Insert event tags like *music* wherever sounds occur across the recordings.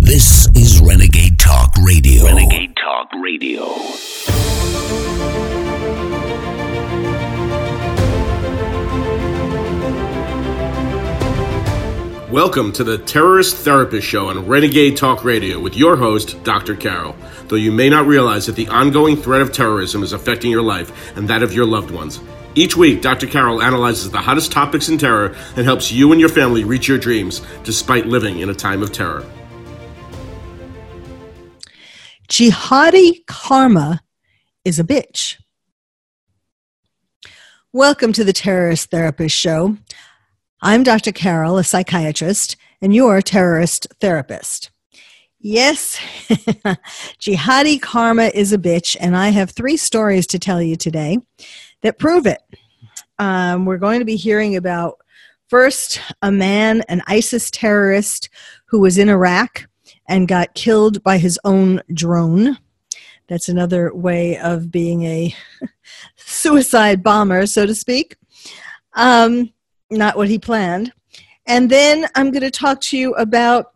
This is Renegade Talk Radio. Renegade Talk Radio. Welcome to the Terrorist Therapist Show on Renegade Talk Radio with your host, Dr. Carol. Though you may not realize that the ongoing threat of terrorism is affecting your life and that of your loved ones. Each week, Dr. Carol analyzes the hottest topics in terror and helps you and your family reach your dreams despite living in a time of terror. Jihadi karma is a bitch. Welcome to the Terrorist Therapist Show. I'm Dr. Carol, a psychiatrist, and you're a terrorist therapist. Yes, *laughs* jihadi karma is a bitch, and I have three stories to tell you today that prove it. Um, we're going to be hearing about first a man, an ISIS terrorist who was in Iraq and got killed by his own drone. That's another way of being a *laughs* suicide bomber, so to speak. Um, not what he planned. And then I'm going to talk to you about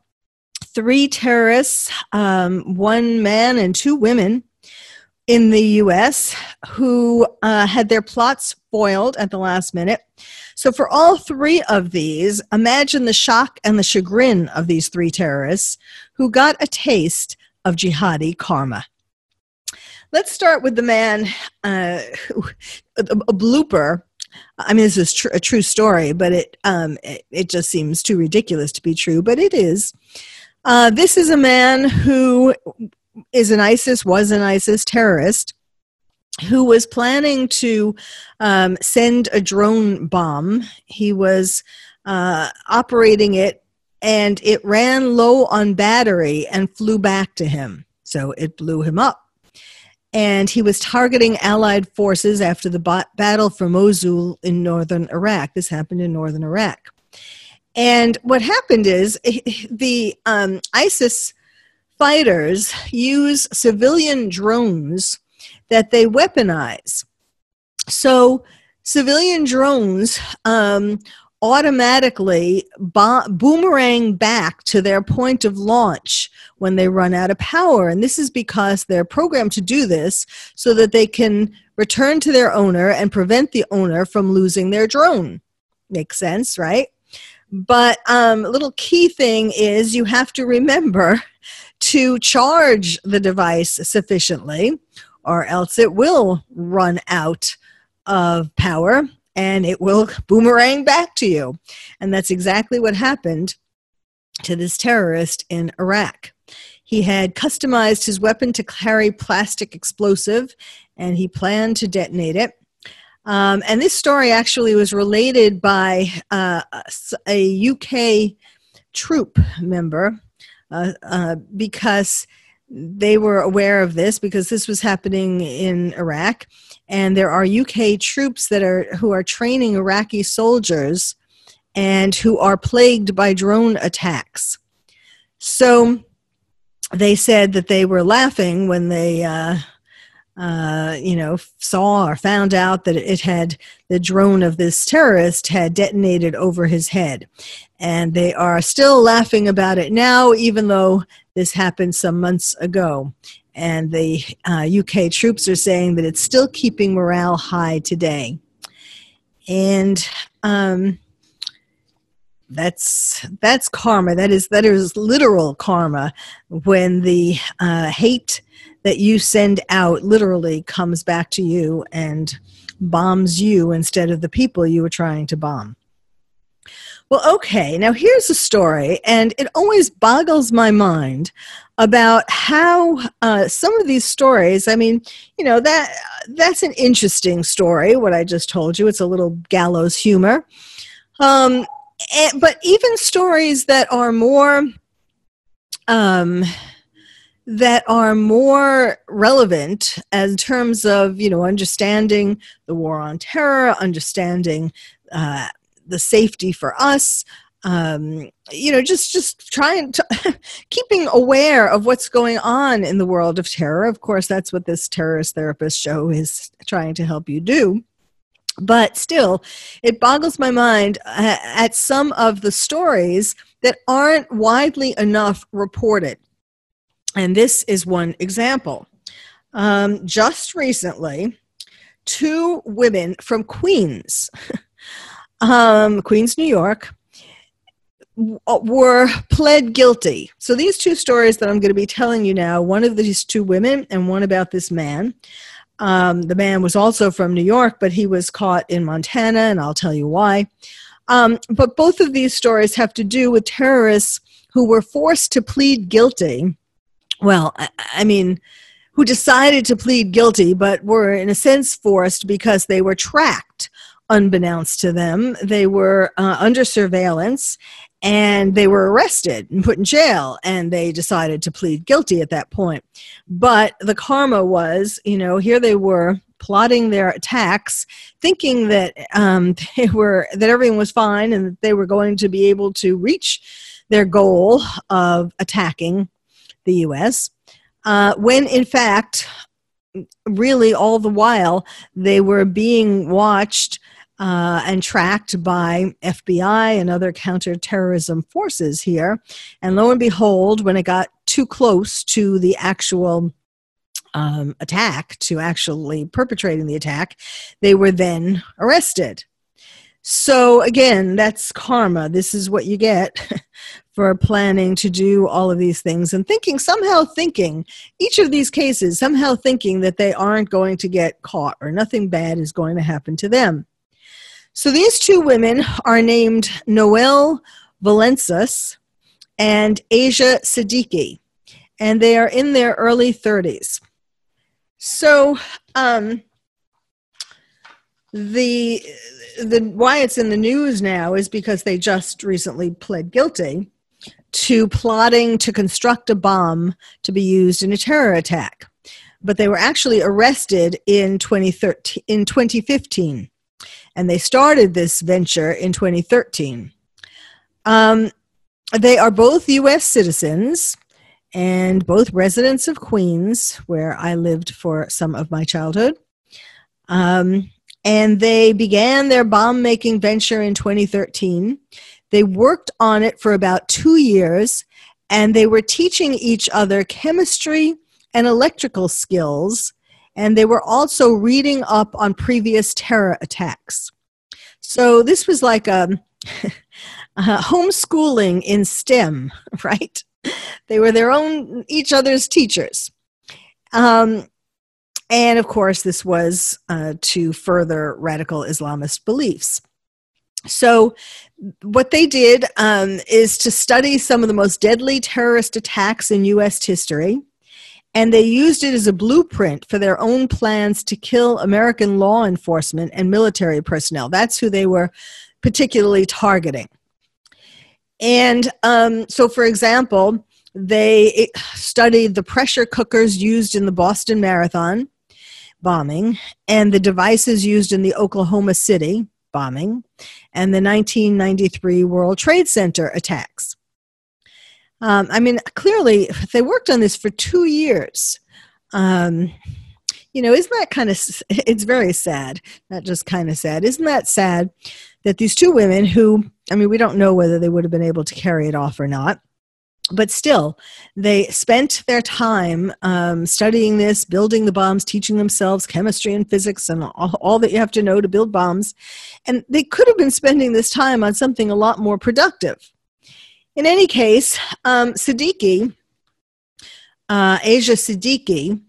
three terrorists, um, one man and two women in the US who uh, had their plots foiled at the last minute. So, for all three of these, imagine the shock and the chagrin of these three terrorists who got a taste of jihadi karma. Let's start with the man, uh, *laughs* a blooper I mean, this is tr- a true story, but it, um, it, it just seems too ridiculous to be true. But it is. Uh, this is a man who is an ISIS was an ISIS terrorist who was planning to um, send a drone bomb. He was uh, operating it, and it ran low on battery and flew back to him. So it blew him up and he was targeting Allied forces after the battle for Mosul in northern Iraq. This happened in northern Iraq. And what happened is the um, ISIS fighters use civilian drones that they weaponize. So, civilian drones um, automatically bo- boomerang back to their point of launch when they run out of power. And this is because they're programmed to do this so that they can return to their owner and prevent the owner from losing their drone. Makes sense, right? But um, a little key thing is you have to remember to charge the device sufficiently, or else it will run out of power and it will boomerang back to you. And that's exactly what happened to this terrorist in Iraq. He had customized his weapon to carry plastic explosive and he planned to detonate it. Um, and this story actually was related by uh, a UK troop member uh, uh, because they were aware of this because this was happening in Iraq and there are UK troops that are who are training Iraqi soldiers and who are plagued by drone attacks. So they said that they were laughing when they uh, uh, you know, saw or found out that it had the drone of this terrorist had detonated over his head. And they are still laughing about it now, even though this happened some months ago. And the uh, UK troops are saying that it's still keeping morale high today. And um, that's that's karma. That is that is literal karma when the uh, hate that you send out literally comes back to you and bombs you instead of the people you were trying to bomb. Well, okay, now here's a story, and it always boggles my mind about how uh, some of these stories i mean you know that that's an interesting story what i just told you it's a little gallows humor. Um, and, but even stories that are more um, that are more relevant in terms of you know understanding the war on terror understanding uh, the safety for us um, you know just just trying to *laughs* keeping aware of what's going on in the world of terror of course that's what this terrorist therapist show is trying to help you do But still, it boggles my mind uh, at some of the stories that aren't widely enough reported. And this is one example. Um, just recently, two women from Queens, *laughs* um, Queens, New York, uh, were pled guilty. So these two stories that I'm going to be telling you now, one of these two women and one about this man. Um, the man was also from New York, but he was caught in Montana, and I'll tell you why. Um, but both of these stories have to do with terrorists who were forced to plead guilty. Well, I, I mean, who decided to plead guilty, but were in a sense forced because they were tracked unbeknownst to them. They were uh, under surveillance and they were arrested and put in jail and they decided to plead guilty at that point but the karma was you know here they were plotting their attacks thinking that um, *laughs* they were that everything was fine and that they were going to be able to reach their goal of attacking the us uh, when in fact really all the while they were being watched uh, and tracked by FBI and other counterterrorism forces here. And lo and behold, when it got too close to the actual um, attack, to actually perpetrating the attack, they were then arrested. So, again, that's karma. This is what you get *laughs* for planning to do all of these things and thinking, somehow thinking, each of these cases, somehow thinking that they aren't going to get caught or nothing bad is going to happen to them. So these two women are named Noelle Velentzas and Asia Siddiqui, and they are in their early 30s. So um, the the why it's in the news now is because they just recently pled guilty to plotting to construct a bomb to be used in a terror attack. But they were actually arrested in 2013 in 2015 and they started this venture in 2013. Um, they are both U.S. citizens and both residents of Queens, where I lived for some of my childhood. Um, and they began their bomb making venture in 2013. They worked on it for about two years, and they were teaching each other chemistry and electrical skills and they were also reading up on previous terror attacks. So this was like um, a, *laughs* a homeschooling in STEM, *laughs* right? They were their own, each other's teachers. Um, and of course, this was uh, to further radical Islamist beliefs. So, what they did um, is to study some of the most deadly terrorist attacks in U.S. history and they used it as a blueprint for their own plans to kill American law enforcement and military personnel. That's who they were particularly targeting. And um, so, for example, they studied the pressure cookers used in the Boston Marathon bombing and the devices used in the Oklahoma City bombing and the 1993 World Trade Center attacks. Um, I mean, clearly, they worked on this for two years. Um, you know, isn't that kind of, it's very sad, not just kind of sad. Isn't that sad that these two women who, I mean, we don't know whether they would have been able to carry it off or not, but still, they spent their time um, studying this, building the bombs, teaching themselves chemistry and physics and all, all, that you have to know to build bombs. And they could have been spending this time on something a lot more productive. In any case, um, Siddiqui, uh, Asia Siddiqui,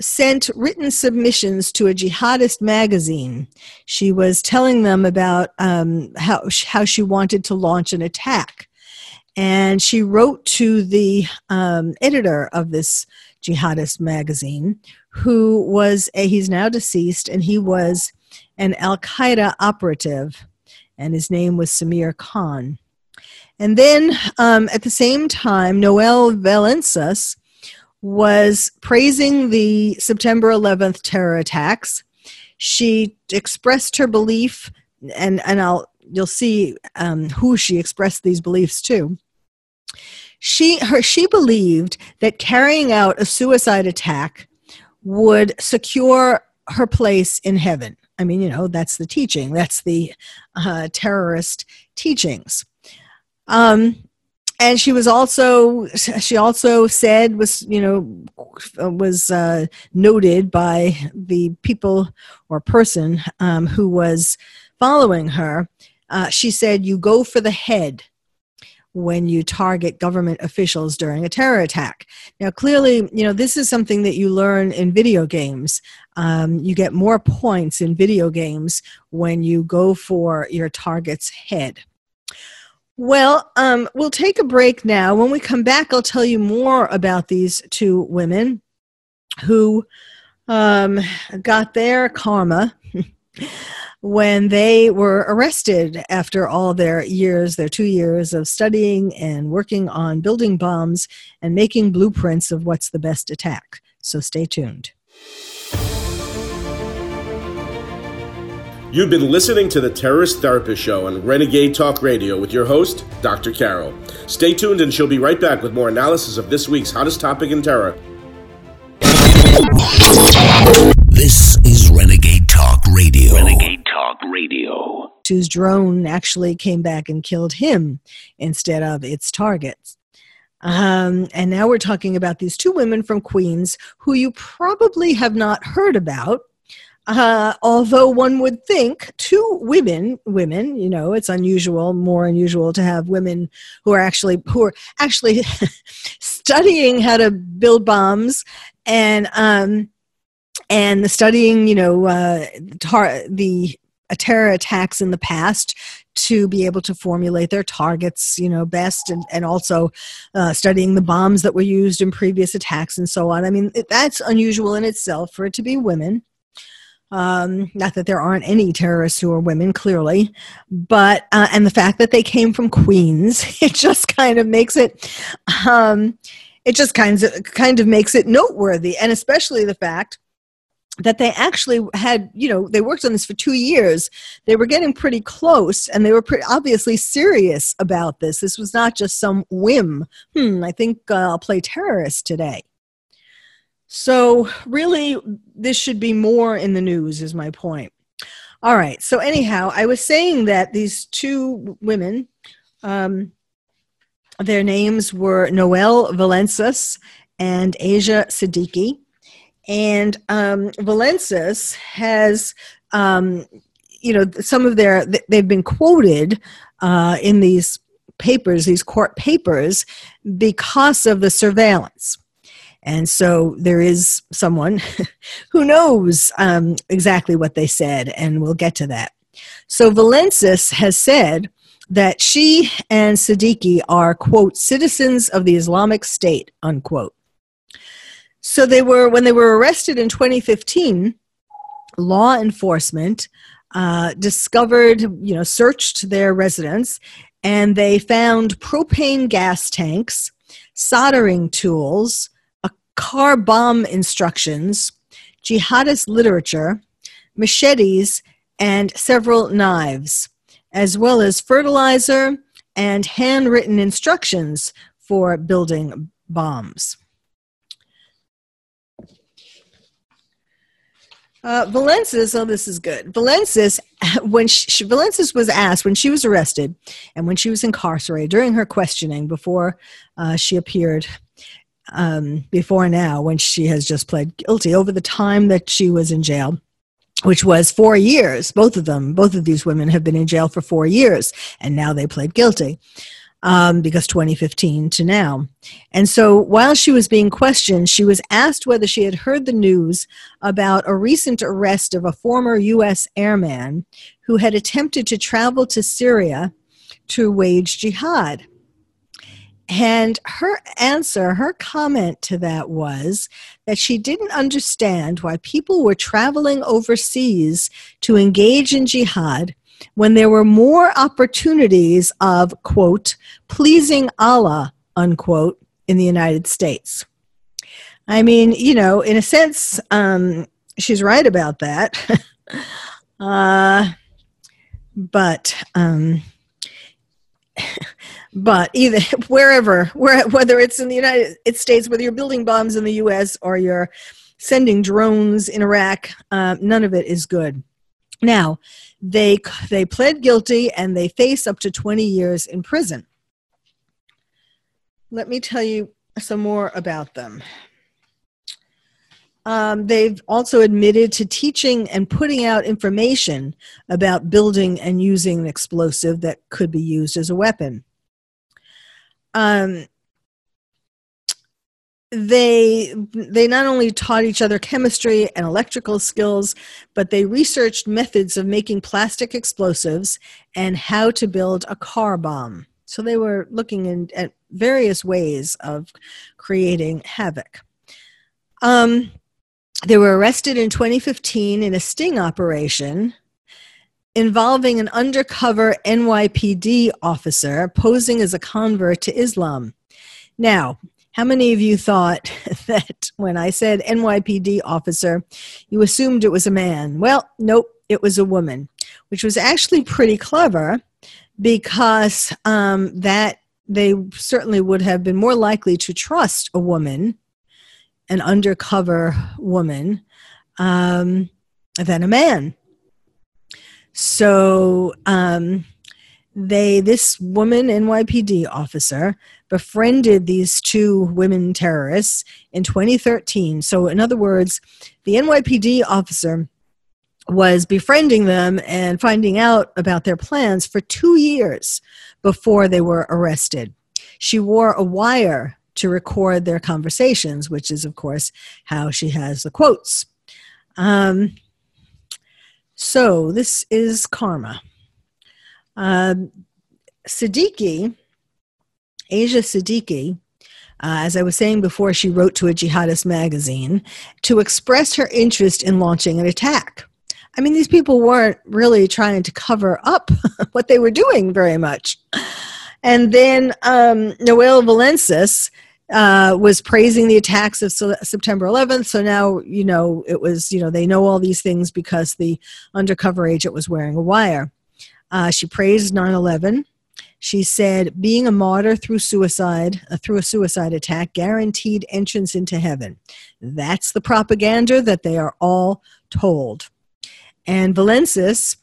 sent written submissions to a jihadist magazine. She was telling them about um, how, how she wanted to launch an attack. And she wrote to the um, editor of this jihadist magazine, who was, a, he's now deceased, and he was an Al Qaeda operative, and his name was Samir Khan. And then um, at the same time, Noelle Velentzas was praising the September 11th terror attacks. She expressed her belief, and, and I'll, you'll see um, who she expressed these beliefs to. She, her, she believed that carrying out a suicide attack would secure her place in heaven. I mean, you know, that's the teaching, that's the uh, terrorist teachings. Um, and she was also she also said was you know was uh, noted by the people or person um, who was following her. Uh, she said you go for the head when you target government officials during a terror attack. Now clearly you know this is something that you learn in video games. Um, you get more points in video games when you go for your target's head well, um, we'll take a break now. When we come back, I'll tell you more about these two women who um, got their karma *laughs* when they were arrested after all their years, their two years of studying and working on building bombs and making blueprints of what's the best attack. So stay tuned. You've been listening to the Terrorist Therapist Show on Renegade Talk Radio with your host, Dr. Carol. Stay tuned and she'll be right back with more analysis of this week's hottest topic in terror. This is Renegade Talk Radio. Renegade Talk Radio. Whose drone actually came back and killed him instead of its targets. Um, and now we're talking about these two women from Queens who you probably have not heard about uh, although one would think two women, women, you know, it's unusual, more unusual to have women who are actually who are actually *laughs* studying how to build bombs and um, and studying, you know, uh, tar- the terror attacks in the past to be able to formulate their targets, you know, best, and, and also uh, studying the bombs that were used in previous attacks and so on. I mean, that's unusual in itself for it to be women. Um, not that there aren't any terrorists who are women, clearly, but uh, and the fact that they came from Queens, *laughs* it just kind of makes it, um, it just kind of kind of makes it noteworthy, and especially the fact that they actually had, you know, they worked on this for two years. They were getting pretty close, and they were pretty obviously serious about this. This was not just some whim. Hmm, I think uh, I'll play terrorist today. So, really, this should be more in the news, is my point. All right. So, anyhow, I was saying that these two women, um, their names were Noelle Velentzas and Asia Siddiqui. And um, Velentzas has, um, you know, some of their, they've been quoted uh, in these papers, these court papers, because of the surveillance. And so there is someone *laughs* who knows um, exactly what they said, and we'll get to that. So Velentzas has said that she and Siddiqui are, quote, citizens of the Islamic State, unquote. So they were, when they were arrested in 2015, law enforcement uh, discovered, you know, searched their residence and they found propane gas tanks, soldering tools, car bomb instructions, jihadist literature, machetes, and several knives, as well as fertilizer and handwritten instructions for building bombs. Uh, Velentzas, oh, this is good. Velentzas, *laughs* when she, was asked when she was arrested and when she was incarcerated during her questioning before uh, she appeared um, before now when she has just pled guilty over the time that she was in jail which was four years both of them both of these women have been in jail for four years and now they pled guilty um, because 2015 to now. And so while she was being questioned, she was asked whether she had heard the news about a recent arrest of a former U.S. airman who had attempted to travel to Syria to wage jihad. And her answer, her comment to that was that she didn't understand why people were traveling overseas to engage in jihad when there were more opportunities of, quote, pleasing Allah, unquote, in the United States. I mean, you know, in a sense, um, she's right about that. *laughs* uh, but um, but either *laughs* wherever where, whether it's in the united states whether you're building bombs in the us or you're sending drones in iraq uh, none of it is good Now, they they pled guilty and they face up to 20 years in prison. Let me tell you some more about them. Um, they've also admitted to teaching and putting out information about building and using an explosive that could be used as a weapon. Um, they they not only taught each other chemistry and electrical skills but they researched methods of making plastic explosives and how to build a car bomb. So they were looking in, at various ways of creating havoc. Um, they were arrested in 2015 in a sting operation involving an undercover NYPD officer posing as a convert to Islam. Now, how many of you thought *laughs* that when I said NYPD officer, you assumed it was a man? Well, nope, it was a woman, which was actually pretty clever because um, that they certainly would have been more likely to trust a woman, an undercover woman, um, than a man. So um, they, this woman NYPD officer, befriended these two women terrorists in 2013. So, in other words, the NYPD officer was befriending them and finding out about their plans for two years before they were arrested. She wore a wire to record their conversations, which is, of course, how she has the quotes. Um, so, this is karma. Um, Siddiqui Asia Siddiqui, uh, as I was saying before, she wrote to a jihadist magazine to express her interest in launching an attack. I mean, these people weren't really trying to cover up *laughs* what they were doing very much. And then um, Noelle Velentzas uh, was praising the attacks of September 11th. So now, you know, it was, you know, they know all these things because the undercover agent was wearing a wire. Uh, she praised 9 11. She said, being a martyr through suicide, uh, through a suicide attack, guaranteed entrance into heaven. That's the propaganda that they are all told. And Velentzas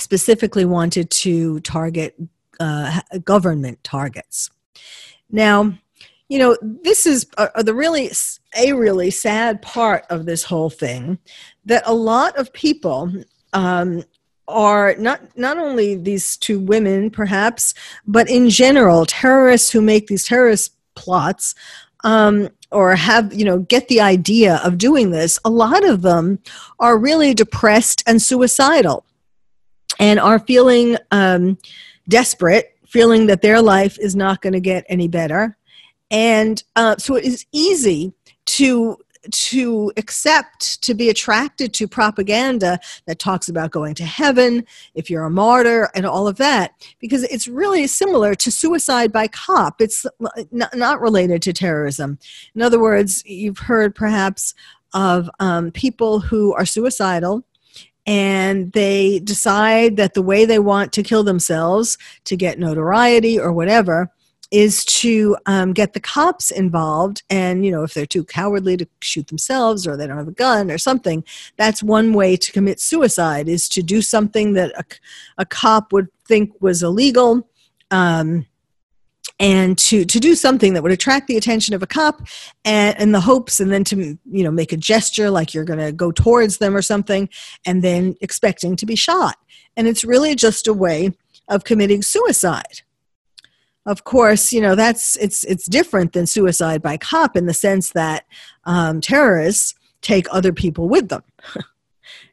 specifically wanted to target uh, government targets. Now, you know, this is uh, uh the really a really sad part of this whole thing that a lot of people um, are not not only these two women perhaps but in general terrorists who make these terrorist plots um, or have you know get the idea of doing this a lot of them are really depressed and suicidal and are feeling um, desperate feeling that their life is not going to get any better and uh, so it is easy to to accept, to be attracted to propaganda that talks about going to heaven, if you're a martyr, and all of that, because it's really similar to suicide by cop. It's not related to terrorism. In other words, you've heard perhaps of um, people who are suicidal and they decide that the way they want to kill themselves to get notoriety or whatever is to um, get the cops involved and you know if they're too cowardly to shoot themselves or they don't have a gun or something that's one way to commit suicide is to do something that a, a cop would think was illegal um, and to to do something that would attract the attention of a cop and the hopes and then to you know make a gesture like you're going to go towards them or something and then expecting to be shot. And it's really just a way of committing suicide of course, you know that's it's it's different than suicide by cop in the sense that um, terrorists take other people with them. *laughs*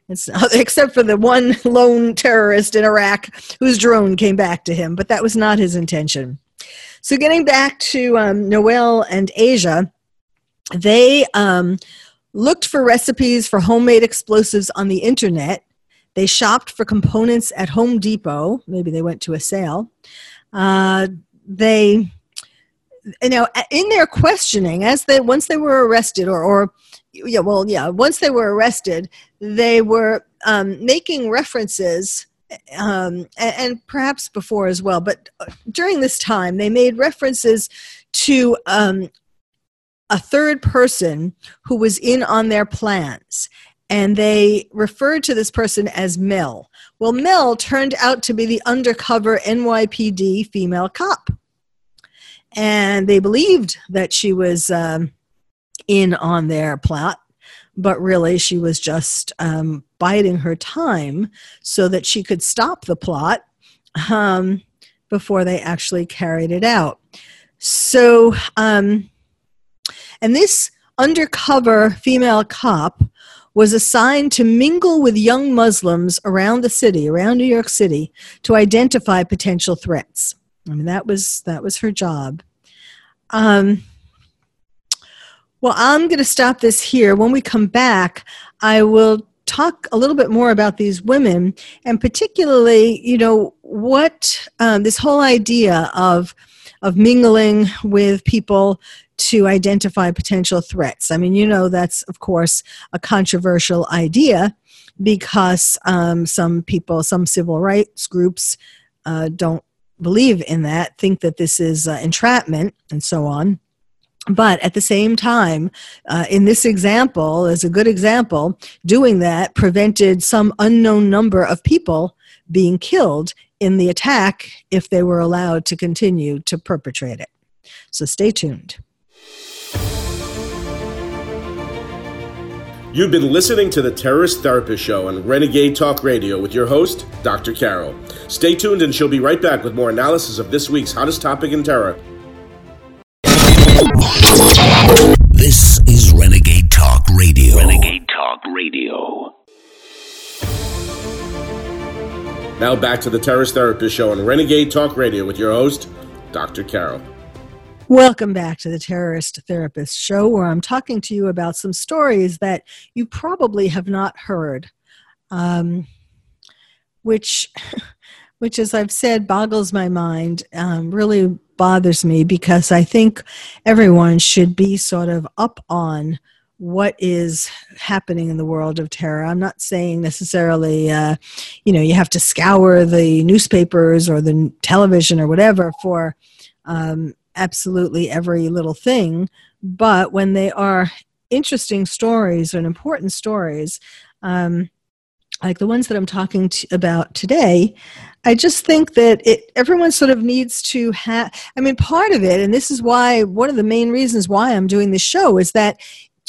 it's, *laughs* except for the one lone terrorist in Iraq whose drone came back to him, but that was not his intention. So, getting back to um, Noelle and Asia, they um, looked for recipes for homemade explosives on the internet. They shopped for components at Home Depot. Maybe they went to a sale. Uh, they you know in their questioning as they once they were arrested or or yeah well yeah once they were arrested they were um, making references um, and, and, perhaps before as well but uh, during this time they made references to um, a third person who was in on their plans and they referred to this person as Mel. Well, Mel turned out to be the undercover NYPD female cop. And they believed that she was um, in on their plot, but really she was just um, biding her time so that she could stop the plot um, before they actually carried it out. So, um, and this undercover female cop was assigned to mingle with young Muslims around the city, around New York City, to identify potential threats. I mean, that was that was her job. Um, well, I'm going to stop this here. When we come back, I will talk a little bit more about these women, and particularly, you know, what um, this whole idea of of mingling with people to identify potential threats. I mean, you know, that's of course a controversial idea because um, some people, some civil rights groups, uh, don't believe in that, think that this is uh, entrapment, and so on. But at the same time, uh, in this example, as a good example, doing that prevented some unknown number of people being killed in the attack if they were allowed to continue to perpetrate it. So stay tuned. You've been listening to the Terrorist Therapist Show on Renegade Talk Radio with your host, Dr. Carol. Stay tuned and she'll be right back with more analysis of this week's hottest topic in terror. This is Renegade Talk Radio. Renegade Talk Radio. Now back to the Terrorist Therapist Show on Renegade Talk Radio with your host, Dr. Carol. Welcome back to the Terrorist Therapist Show, where I'm talking to you about some stories that you probably have not heard, um, which, *laughs* which, as I've said, boggles my mind, um, really bothers me because I think everyone should be sort of up on what is happening in the world of terror. I'm not saying necessarily, uh, you know, you have to scour the newspapers or the television or whatever for um, absolutely every little thing, but when they are interesting stories and important stories, um, like the ones that I'm talking to, about today, I just think that it everyone sort of needs to have. I mean, part of it, and this is why one of the main reasons why I'm doing this show is that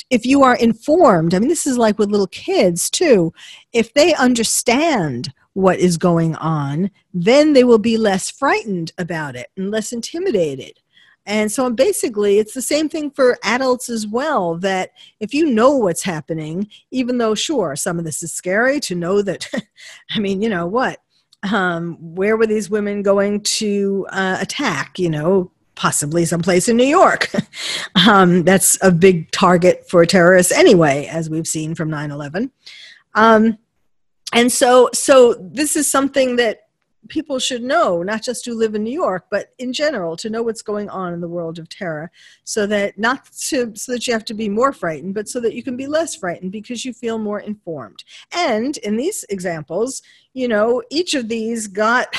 if you are informed, I mean, this is like with little kids too. If they understand what is going on, then they will be less frightened about it and less intimidated. And so basically, it's the same thing for adults as well. That if you know what's happening, even though, sure, some of this is scary to know that, *laughs* I mean, you know what? Um, where were these women going to uh, attack? You know, possibly someplace in New York. *laughs* um, that's a big target for terrorists anyway, as we've seen from 9 11. Um, and so, so this is something that people should know, not just who live in New York, but in general, to know what's going on in the world of terror, so that not to, so that you have to be more frightened, but so that you can be less frightened because you feel more informed. And in these examples, you know, each of these got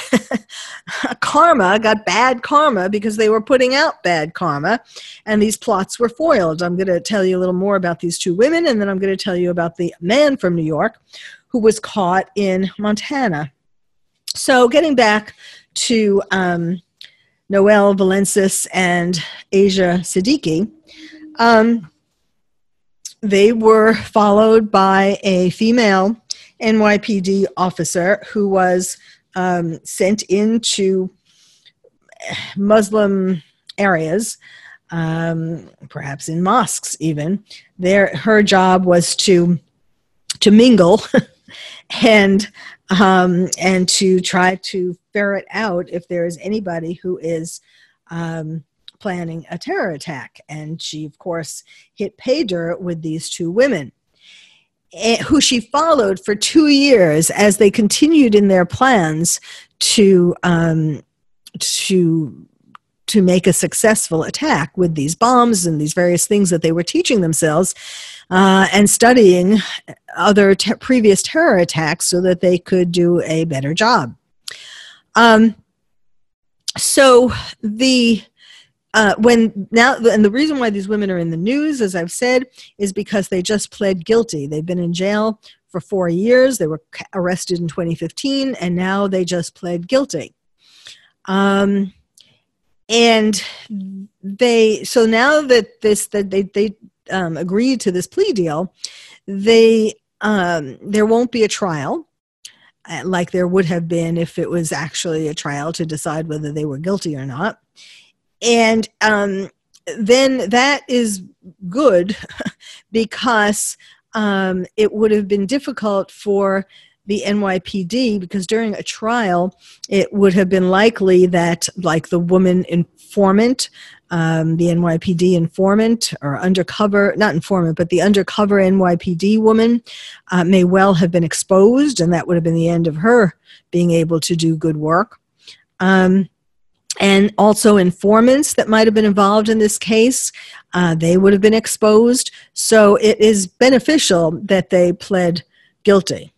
*laughs* karma, got bad karma because they were putting out bad karma, and these plots were foiled. I'm going to tell you a little more about these two women, and then I'm going to tell you about the man from New York who was caught in Montana so, getting back to um, Noelle Velentzas and Asia Siddiqui, um, they were followed by a female NYPD officer who was um, sent into Muslim areas, um, perhaps in mosques even. There, her job was to to mingle *laughs* and um, and to try to ferret out if there is anybody who is um, planning a terror attack. And she, of course, hit pay dirt with these two women. Eh, who she followed for two years as they continued in their plans to um, to to make a successful attack with these bombs and these various things that they were teaching themselves uh, and studying other te- previous terror attacks so that they could do a better job. Um, so the uh, when now, and the reason why these women are in the news, as I've said, is because they just pled guilty. They've been in jail for four years. They were arrested in 2015, and now they just pled guilty. Um, and they so now that this that they they um, agreed to this plea deal, they um, there won't be a trial uh, like there would have been if it was actually a trial to decide whether they were guilty or not. And um, then that is good *laughs* because um, it would have been difficult for the NYPD because during a trial, it would have been likely that, like the woman informant, um, the NYPD informant or undercover, not informant, but the undercover NYPD woman uh, may well have been exposed, and that would have been the end of her being able to do good work. Um, and also informants that might have been involved in this case, uh, they would have been exposed. So it is beneficial that they pled guilty.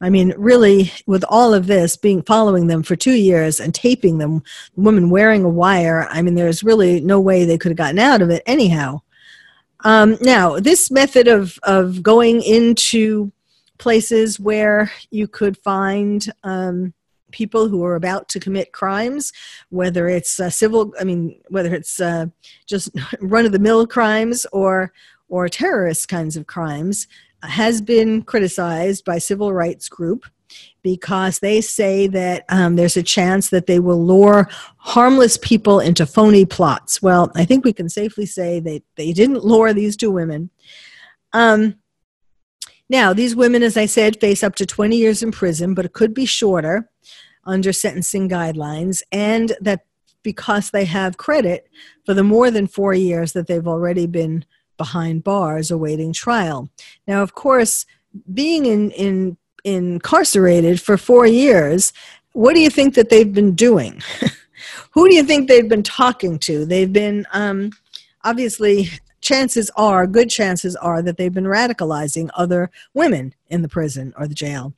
I mean, really, with all of this, being following them for two years and taping them, women wearing a wire, I mean, there's really no way they could have gotten out of it anyhow. Um, now, this method of, of going into places where you could find um, people who are about to commit crimes, whether it's uh, civil, I mean, whether it's uh, just *laughs* run of the mill crimes or or terrorist kinds of crimes, has been criticized by civil rights group because they say that um, there's a chance that they will lure harmless people into phony plots. Well, I think we can safely say that they didn't lure these two women. Um, now, these women, as I said, face up to 20 years in prison, but it could be shorter under sentencing guidelines, and that because they have credit for the more than four years that they've already been behind bars awaiting trial. Now, of course, being in, in incarcerated for four years, what do you think that they've been doing? *laughs* Who do you think they've been talking to? They've been um, obviously chances are, good chances are, that they've been radicalizing other women in the prison or the jail.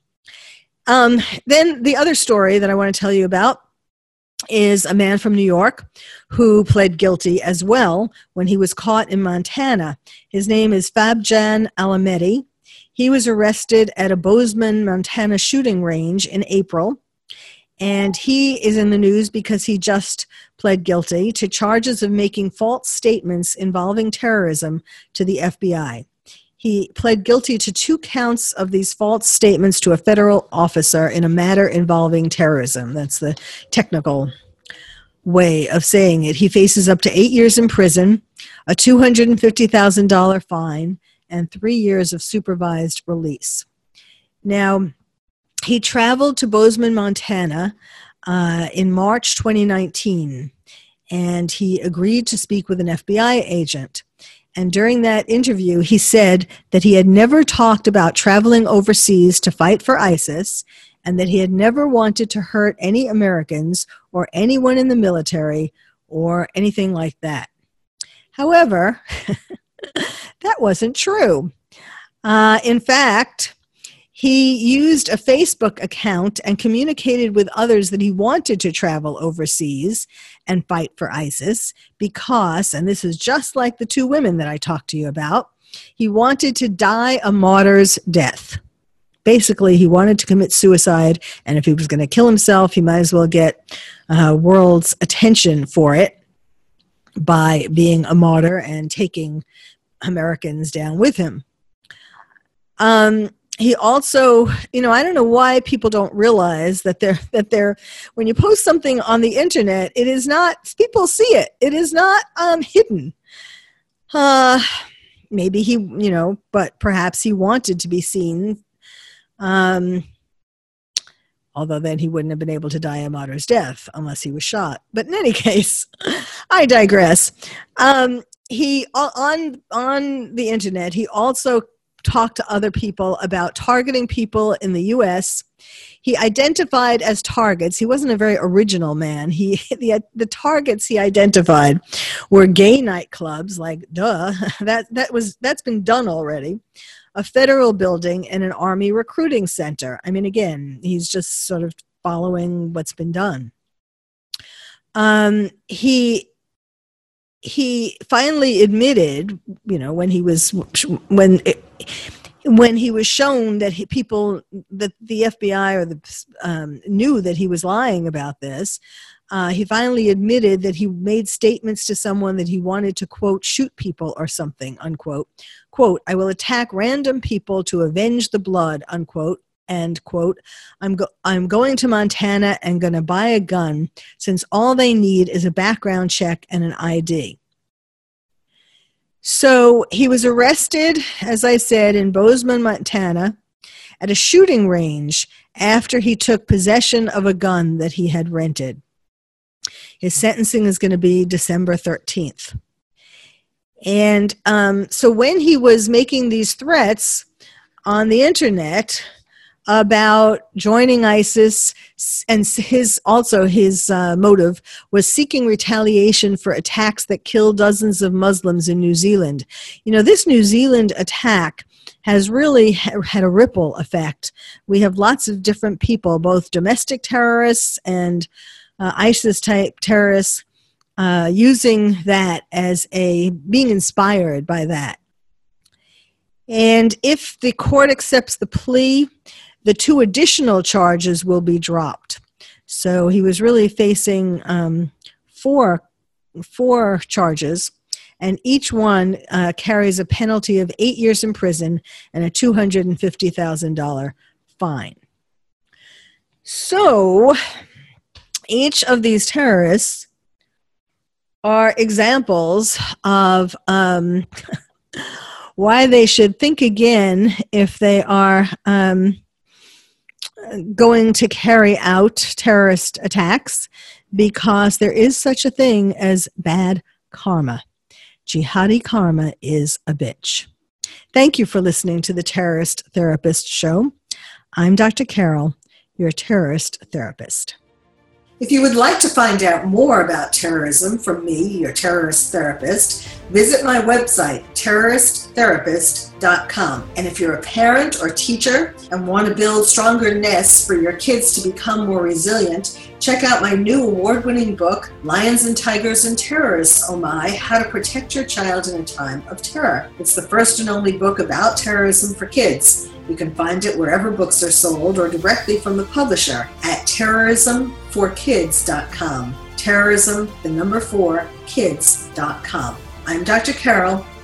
Um, then the other story that I want to tell you about is a man from New York who pled guilty as well when he was caught in Montana. His name is Fabjan Alameti. He was arrested at a Bozeman, Montana shooting range in April. And he is in the news because he just pled guilty to charges of making false statements involving terrorism to the FBI. He pled guilty to two counts of these false statements to a federal officer in a matter involving terrorism. That's the technical way of saying it. He faces up to eight years in prison, a $250,000 fine, and three years of supervised release. Now, he traveled to Bozeman, Montana uh, in March 2019, and he agreed to speak with an FBI agent. And during that interview, he said that he had never talked about traveling overseas to fight for ISIS and that he had never wanted to hurt any Americans or anyone in the military or anything like that. However, *laughs* that wasn't true. Uh, in fact, he used a Facebook account and communicated with others that he wanted to travel overseas and fight for ISIS because, and this is just like the two women that I talked to you about, he wanted to die a martyr's death. Basically, he wanted to commit suicide, and if he was going to kill himself, he might as well get uh, world's attention for it by being a martyr and taking Americans down with him. Um, he also you know i don't know why people don't realize that they're that they're when you post something on the internet it is not people see it. It is not um hidden. Uh maybe he you know but perhaps he wanted to be seen um although then he wouldn't have been able to die a martyr's death unless he was shot. But in any *laughs* case i digress. Um he on on the internet he also talk to other people about targeting people in the US. He identified as targets. He wasn't a very original man. He *laughs* the, the targets he identified were gay nightclubs, like duh. *laughs* That that was that's been done already. A federal building and an army recruiting center. I mean, again, he's just sort of following what's been done. Um, he he finally admitted, you know, when he was when when he was shown that he, people that the FBI or the um, knew that he was lying about this, uh, he finally admitted that he made statements to someone that he wanted to quote shoot people or something unquote. Quote i will attack random people to avenge the blood unquote and quote i'm go- i'm going to montana and going to buy a gun since all they need is a background check and an id so he was arrested as i said in bozeman montana at a shooting range after he took possession of a gun that he had rented his sentencing is going to be December 13th. And um, so when he was making these threats on the internet about joining ISIS, and his also his uh, motive was seeking retaliation for attacks that killed dozens of Muslims in New Zealand. You know, this New Zealand attack has really had a ripple effect. We have lots of different people, both domestic terrorists and uh, ISIS type terrorists uh, using that as a being inspired by that. And if the court accepts the plea, the two additional charges will be dropped. So he was really facing um, four, four charges, and each one uh, carries a penalty of eight years in prison and a $250,000 fine. So each of these terrorists are examples of um, *laughs* why they should think again if they are um, going to carry out terrorist attacks because there is such a thing as bad karma. Jihadi karma is a bitch. Thank you for listening to the Terrorist Therapist Show. I'm Dr. Carol, your terrorist therapist. If you would like to find out more about terrorism from me, your terrorist therapist, visit my website, terroristtherapist.com. And if you're a parent or teacher and want to build stronger nests for your kids to become more resilient, check out my new award winning book, Lions and Tigers and Terrorists, Oh My How to Protect Your Child in a Time of Terror. It's the first and only book about terrorism for kids. You can find it wherever books are sold or directly from the publisher at terrorismforkids.com. Terrorism, the number four, kids.com. I'm Dr. Carol,